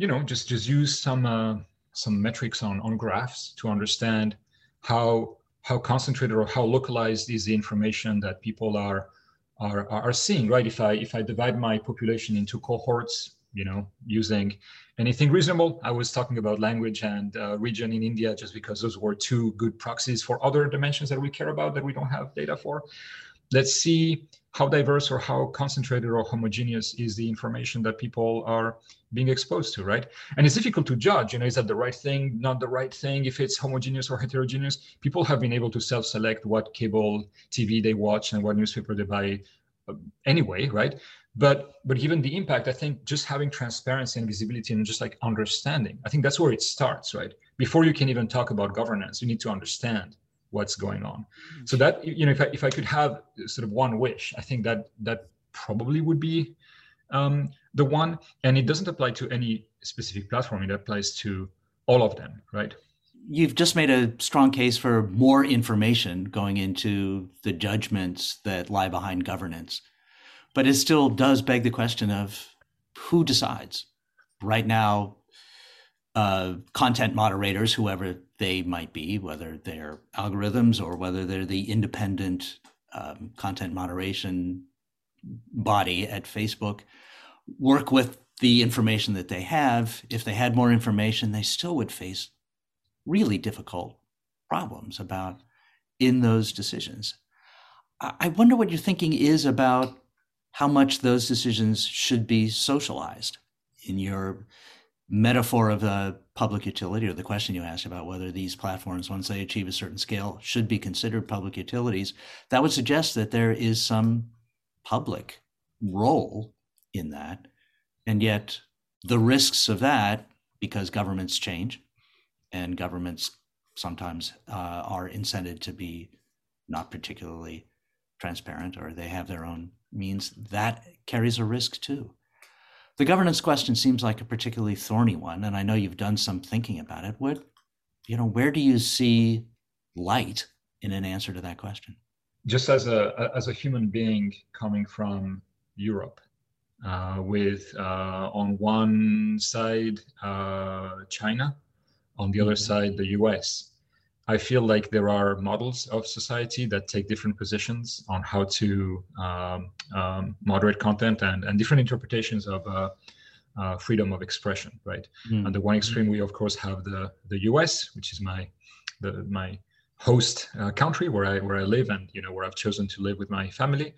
you know just just use some uh, some metrics on on graphs to understand how how concentrated or how localized is the information that people are are are seeing right? If i if i divide my population into cohorts you know using anything reasonable i was talking about language and uh, region in india just because those were two good proxies for other dimensions that we care about that we don't have data for. Let's see how diverse or how concentrated or homogeneous is the information that people are being exposed to right? And it's difficult to judge you know is that the right thing not the right thing? If it's homogeneous or heterogeneous people have been able to self-select what cable tv they watch and what newspaper they buy uh, anyway right? But but given the impact i think just having transparency and visibility and just like understanding i think that's where it starts right? Before you can even talk about governance you need to understand what's going on. Mm-hmm. so that you know if I, if I could have sort of one wish i think that that probably would be um, the one and it doesn't apply to any specific platform. It applies to all of them right? You've just made a strong case for more information going into the judgments that lie behind governance but it still does beg the question of who decides. Right now uh, content moderators, whoever they might be, whether they're algorithms or whether they're the independent um, content moderation body at Facebook, work with the information that they have. If they had more information, they still would face really difficult problems about in those decisions. I wonder what your thinking is about how much those decisions should be socialized in your metaphor of the public utility or the question you asked about whether these platforms, once they achieve a certain scale, should be considered public utilities, that would suggest that there is some public role in that. And yet, the risks of that, because governments change and governments sometimes uh, are incented to be not particularly transparent or they have their own means, that carries a risk too. The governance question seems like a particularly thorny one, and I know you've done some thinking about it. What, you know, where do you see light in an answer to that question? Just as a as a human being coming from Europe, uh, with uh, on one side uh, China, on the other mm-hmm. side the U.S. I feel like there are models of society that take different positions on how to um, um, moderate content and, and different interpretations of uh, uh, freedom of expression, right? Mm. On the one extreme, we of course have the the U.S., which is my the my host uh, country where I where I live and you know where I've chosen to live with my family.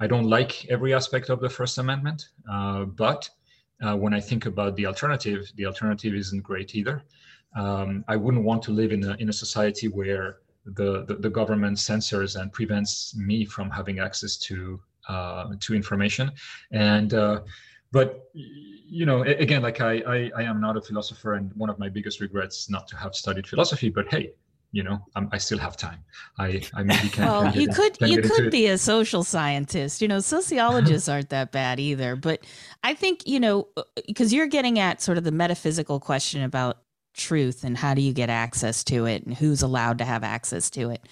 I don't like every aspect of the First Amendment, uh, but uh, when I think about the alternative, the alternative isn't great either um, I wouldn't want to live in a, in a society where the, the, the, government censors and prevents me from having access to uh, to information. And uh, but you know, again, like I, I, I am not a philosopher, and one of my biggest regrets is not to have studied philosophy. But hey, you know I'm, i still have time i i maybe can well you could you could be a social scientist you know sociologists [LAUGHS] aren't that bad either but i think you know because you're getting at sort of the metaphysical question about truth and how do you get access to it and who's allowed to have access to it.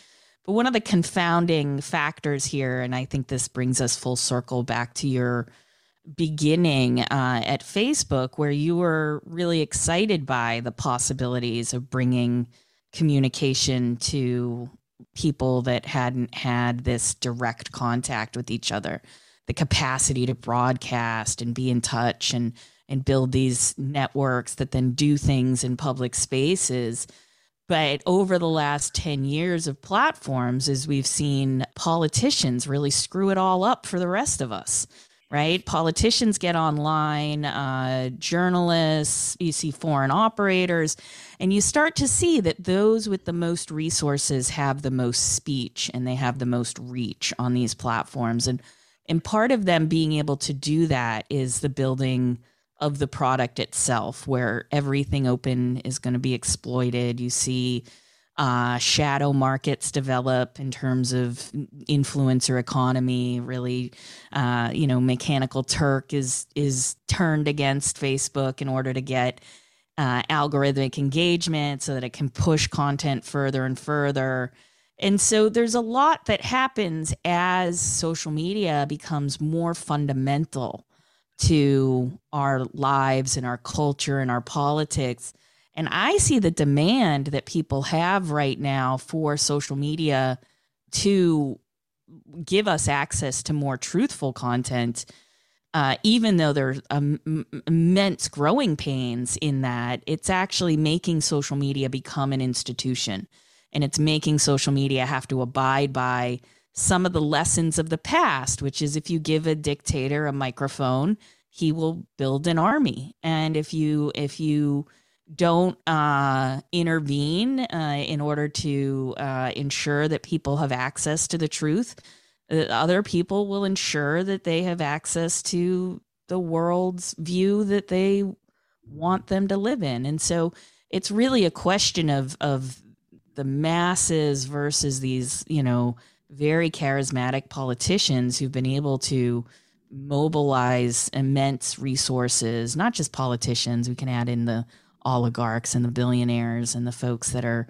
But one of the confounding factors here, and I think this brings us full circle back to your beginning uh, at Facebook, where you were really excited by the possibilities of bringing communication to people that hadn't had this direct contact with each other, the capacity to broadcast and be in touch and and build these networks that then do things in public spaces. But over the last 10 years of platforms, as we've seen politicians really screw it all up for the rest of us, right? Politicians get online, uh, journalists, you see foreign operators, and you start to see that those with the most resources have the most speech and they have the most reach on these platforms. And, and part of them being able to do that is the building of the product itself, where everything open is going to be exploited. You see uh, shadow markets develop in terms of influencer economy. Really, uh, you know, Mechanical Turk is is turned against Facebook in order to get uh, algorithmic engagement so that it can push content further and further. And so there's a lot that happens as social media becomes more fundamental to our lives and our culture and our politics. And I see the demand that people have right now for social media to give us access to more truthful content, uh, even though there's um, immense growing pains in that, it's actually making social media become an institution. And it's making social media have to abide by some of the lessons of the past, which is if you give a dictator a microphone, he will build an army. And if you if you don't uh, intervene uh, in order to uh, ensure that people have access to the truth, uh, other people will ensure that they have access to the world's view that they want them to live in. And so it's really a question of of the masses versus these, you know, very charismatic politicians who've been able to mobilize immense resources, not just politicians. We can add in the oligarchs and the billionaires and the folks that are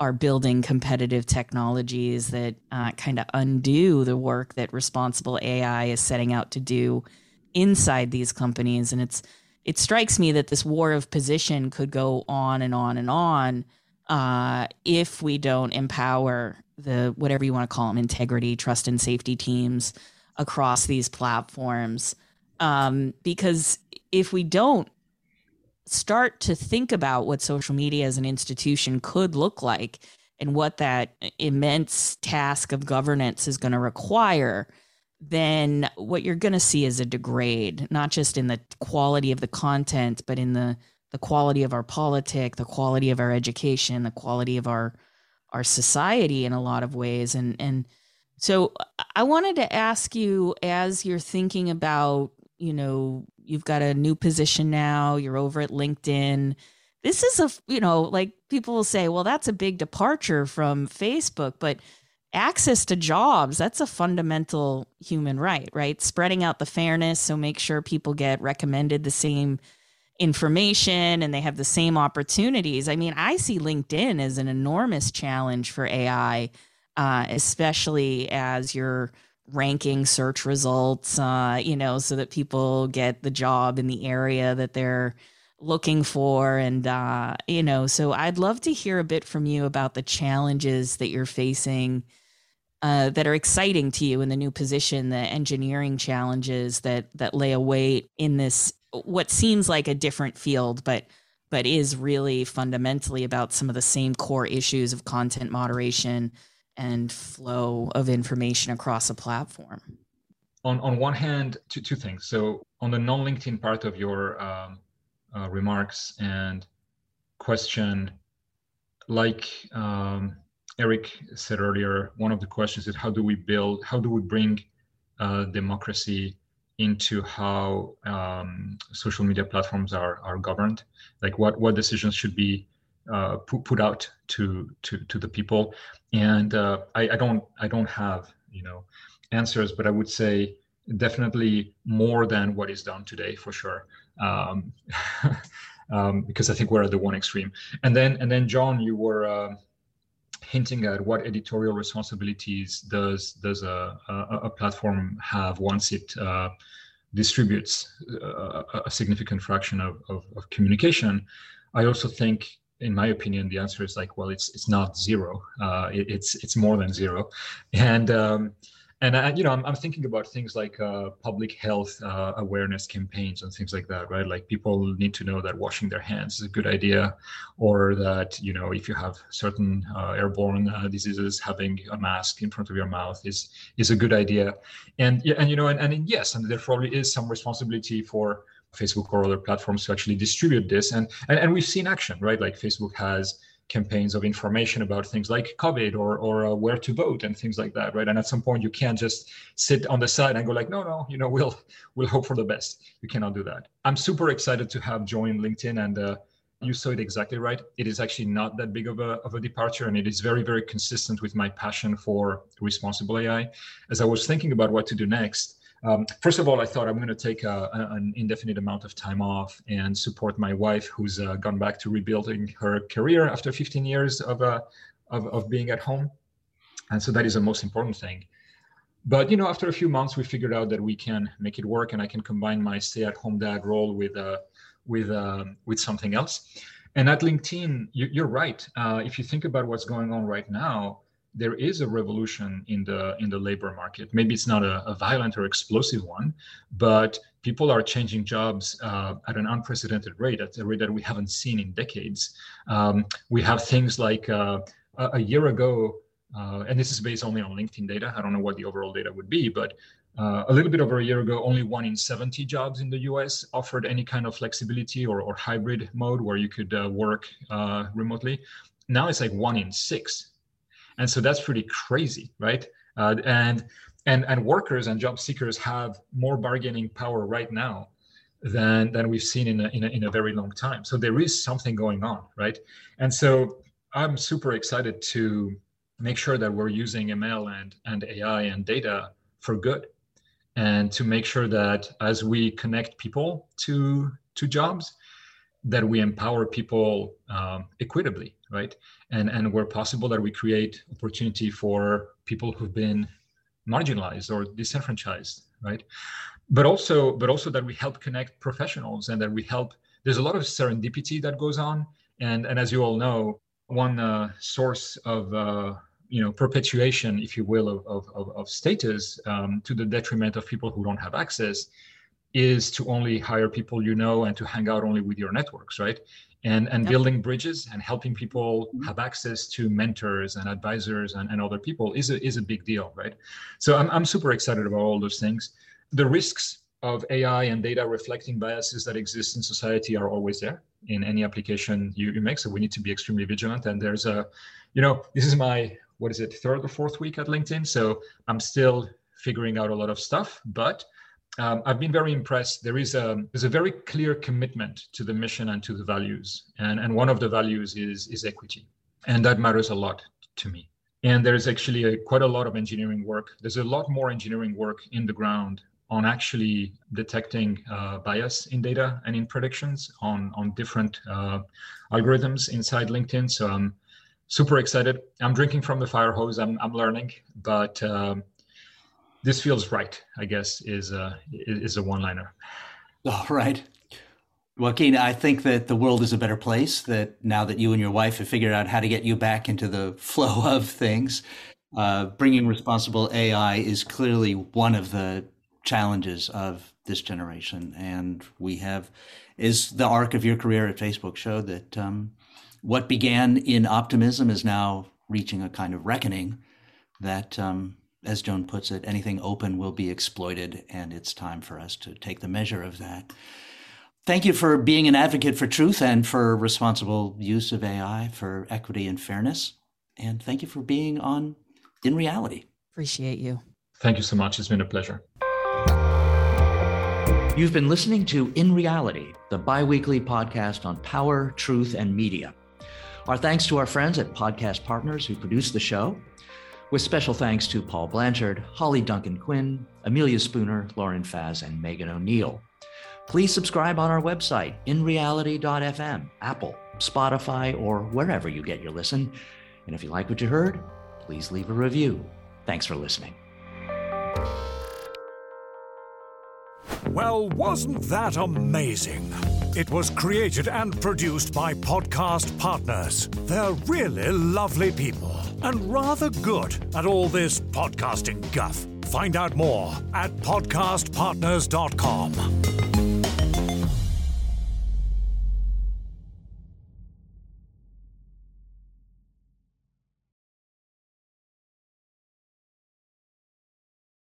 are building competitive technologies that uh, kind of undo the work that responsible AI is setting out to do inside these companies. And it's it strikes me that this war of position could go on and on and on uh, if we don't empower the whatever you want to call them integrity, trust, and safety teams across these platforms. Um, because if we don't start to think about what social media as an institution could look like and what that immense task of governance is going to require, then what you're going to see is a degrade, not just in the quality of the content, but in the the quality of our politic, the quality of our education, the quality of our our society in a lot of ways. And and so I wanted to ask you as you're thinking about, you know, you've got a new position now, you're over at LinkedIn. This is a, you know, like people will say, well, that's a big departure from Facebook, but access to jobs, that's a fundamental human right, right? Spreading out the fairness. So make sure people get recommended the same information and they have the same opportunities. I mean, I see LinkedIn as an enormous challenge for AI, uh, especially as you're ranking search results, uh, you know, so that people get the job in the area that they're looking for. And, uh, you know, so I'd love to hear a bit from you about the challenges that you're facing. Uh, that are exciting to you in the new position, the engineering challenges that that lay await in this what seems like a different field, but but is really fundamentally about some of the same core issues of content moderation and flow of information across a platform. On on one hand, two two things. So on the non LinkedIn part of your um, uh, remarks and question, like um, Eric said earlier, one of the questions is how do we build, how do we bring uh, democracy into how um, social media platforms are are governed, like what what decisions should be uh, put, put out to to to the people. And uh, I, I don't I don't have you know answers, but I would say definitely more than what is done today for sure. Um, [LAUGHS] um, because I think we're at the one extreme. And then and then Joan, you were. Uh, hinting at what editorial responsibilities does does a, a, a platform have once it uh, distributes a, uh, a, significant fraction of, of, of, communication. I also think, in my opinion, the answer is like, well, it's it's not zero. Uh, it, it's it's more than zero, and um, and I, you know I'm, I'm thinking about things like uh, public health uh, awareness campaigns and things like that right? Like people need to know that washing their hands is a good idea or that you know if you have certain uh, airborne uh, diseases having a mask in front of your mouth is is a good idea. And and you know and, and yes and there probably is some responsibility for facebook or other platforms to actually distribute this. And and, and we've seen action right? Like facebook has campaigns of information about things like COVID or or uh, where to vote and things like that, right? And at some point, you can't just sit on the side and go like, no, no, you know, [LAUGHS] we'll we'll hope for the best. You cannot do that. I'm super excited to have joined LinkedIn, and uh, you saw it exactly right. It is actually not that big of a of a departure, and it is very very consistent with my passion for responsible AI. As I was thinking about what to do next. Um, first of all, I thought I'm going to take a, an indefinite amount of time off and support my wife, who's uh, gone back to rebuilding her career after 15 years of, uh, of, of being at home. And so that is the most important thing. But you know, after a few months, we figured out that we can make it work, and I can combine my stay-at-home dad role with uh, with um, with something else. And at LinkedIn, you, are right. Uh, if you think about what's going on right now, there is a revolution in the in the labor market. Maybe it's not a, a violent or explosive one, but people are changing jobs uh, at an unprecedented rate, at a rate that we haven't seen in decades. Um, we have things like uh, a, year ago, uh, and this is based only on LinkedIn data. I don't know what the overall data would be, but uh, a little bit over a year ago, only one in 70 jobs in the US offered any kind of flexibility or, or hybrid mode where you could uh, work uh, remotely. Now it's like one in six and so that's pretty crazy right? Uh, and and and workers and job seekers have more bargaining power right now than than we've seen in a, in a, in a very long time. So there is something going on right? And so i'm super excited to make sure that we're using ml and and ai and data for good and to make sure that as we connect people to to jobs that we empower people um, equitably right? And and where possible that we create opportunity for people who've been marginalized or disenfranchised right? But also but also that we help connect professionals and that we help there's a lot of serendipity that goes on. And and as you all know one uh, source of uh, you know perpetuation if you will of of, of status um, to the detriment of people who don't have access is to only hire people you know and to hang out only with your networks right and and yep. building bridges and helping people mm-hmm. have access to mentors and advisors and, and other people is a is a big deal right so I'm, I'm super excited about all those things the risks of AI and data reflecting biases that exist in society are always there in any application you, you make. So we need to be extremely vigilant. And there's a, you know, this is my what is it, third or fourth week at LinkedIn. So I'm still figuring out a lot of stuff, but um, I've been very impressed. There is a there's a very clear commitment to the mission and to the values, and and one of the values is is equity, and that matters a lot to me. And there's actually a, quite a lot of engineering work. There's a lot more engineering work in the ground on actually detecting uh, bias in data and in predictions on on different uh, algorithms inside LinkedIn. So I'm super excited. I'm drinking from the fire hose. I'm I'm learning, but um, this feels right. I guess is a is a one liner. All right. Joaquin, I think that the world is a better place that now that you and your wife have figured out how to get you back into the [LAUGHS] flow of things. Uh, bringing responsible AI is clearly one of the challenges of this generation. And we have, is the arc of your career at Facebook showed that um, what began in optimism is now reaching a kind of reckoning that, um, as Joan puts it, anything open will be exploited, and it's time for us to take the measure of that. Thank you for being an advocate for truth and for responsible use of AI for equity and fairness. And thank you for being on In Reality. Appreciate you. Thank you so much. It's been a pleasure. You've been listening to In Reality, the bi weekly podcast on power, truth, and media. Our thanks to our friends at Podcast Partners who produced the show, with special thanks to Paul Blanchard, Holly Duncan Quinn, Amelia Spooner, Lauren Faz, and Megan O'Neill. Please subscribe on our website, inreality.fm, Apple, Spotify, or wherever you get your listen. And if you like what you heard, please leave a review. Thanks for listening. Well, wasn't that amazing? It was created and produced by Podcast Partners. They're really lovely people and rather good at all this podcasting guff. Find out more at podcastpartners.com.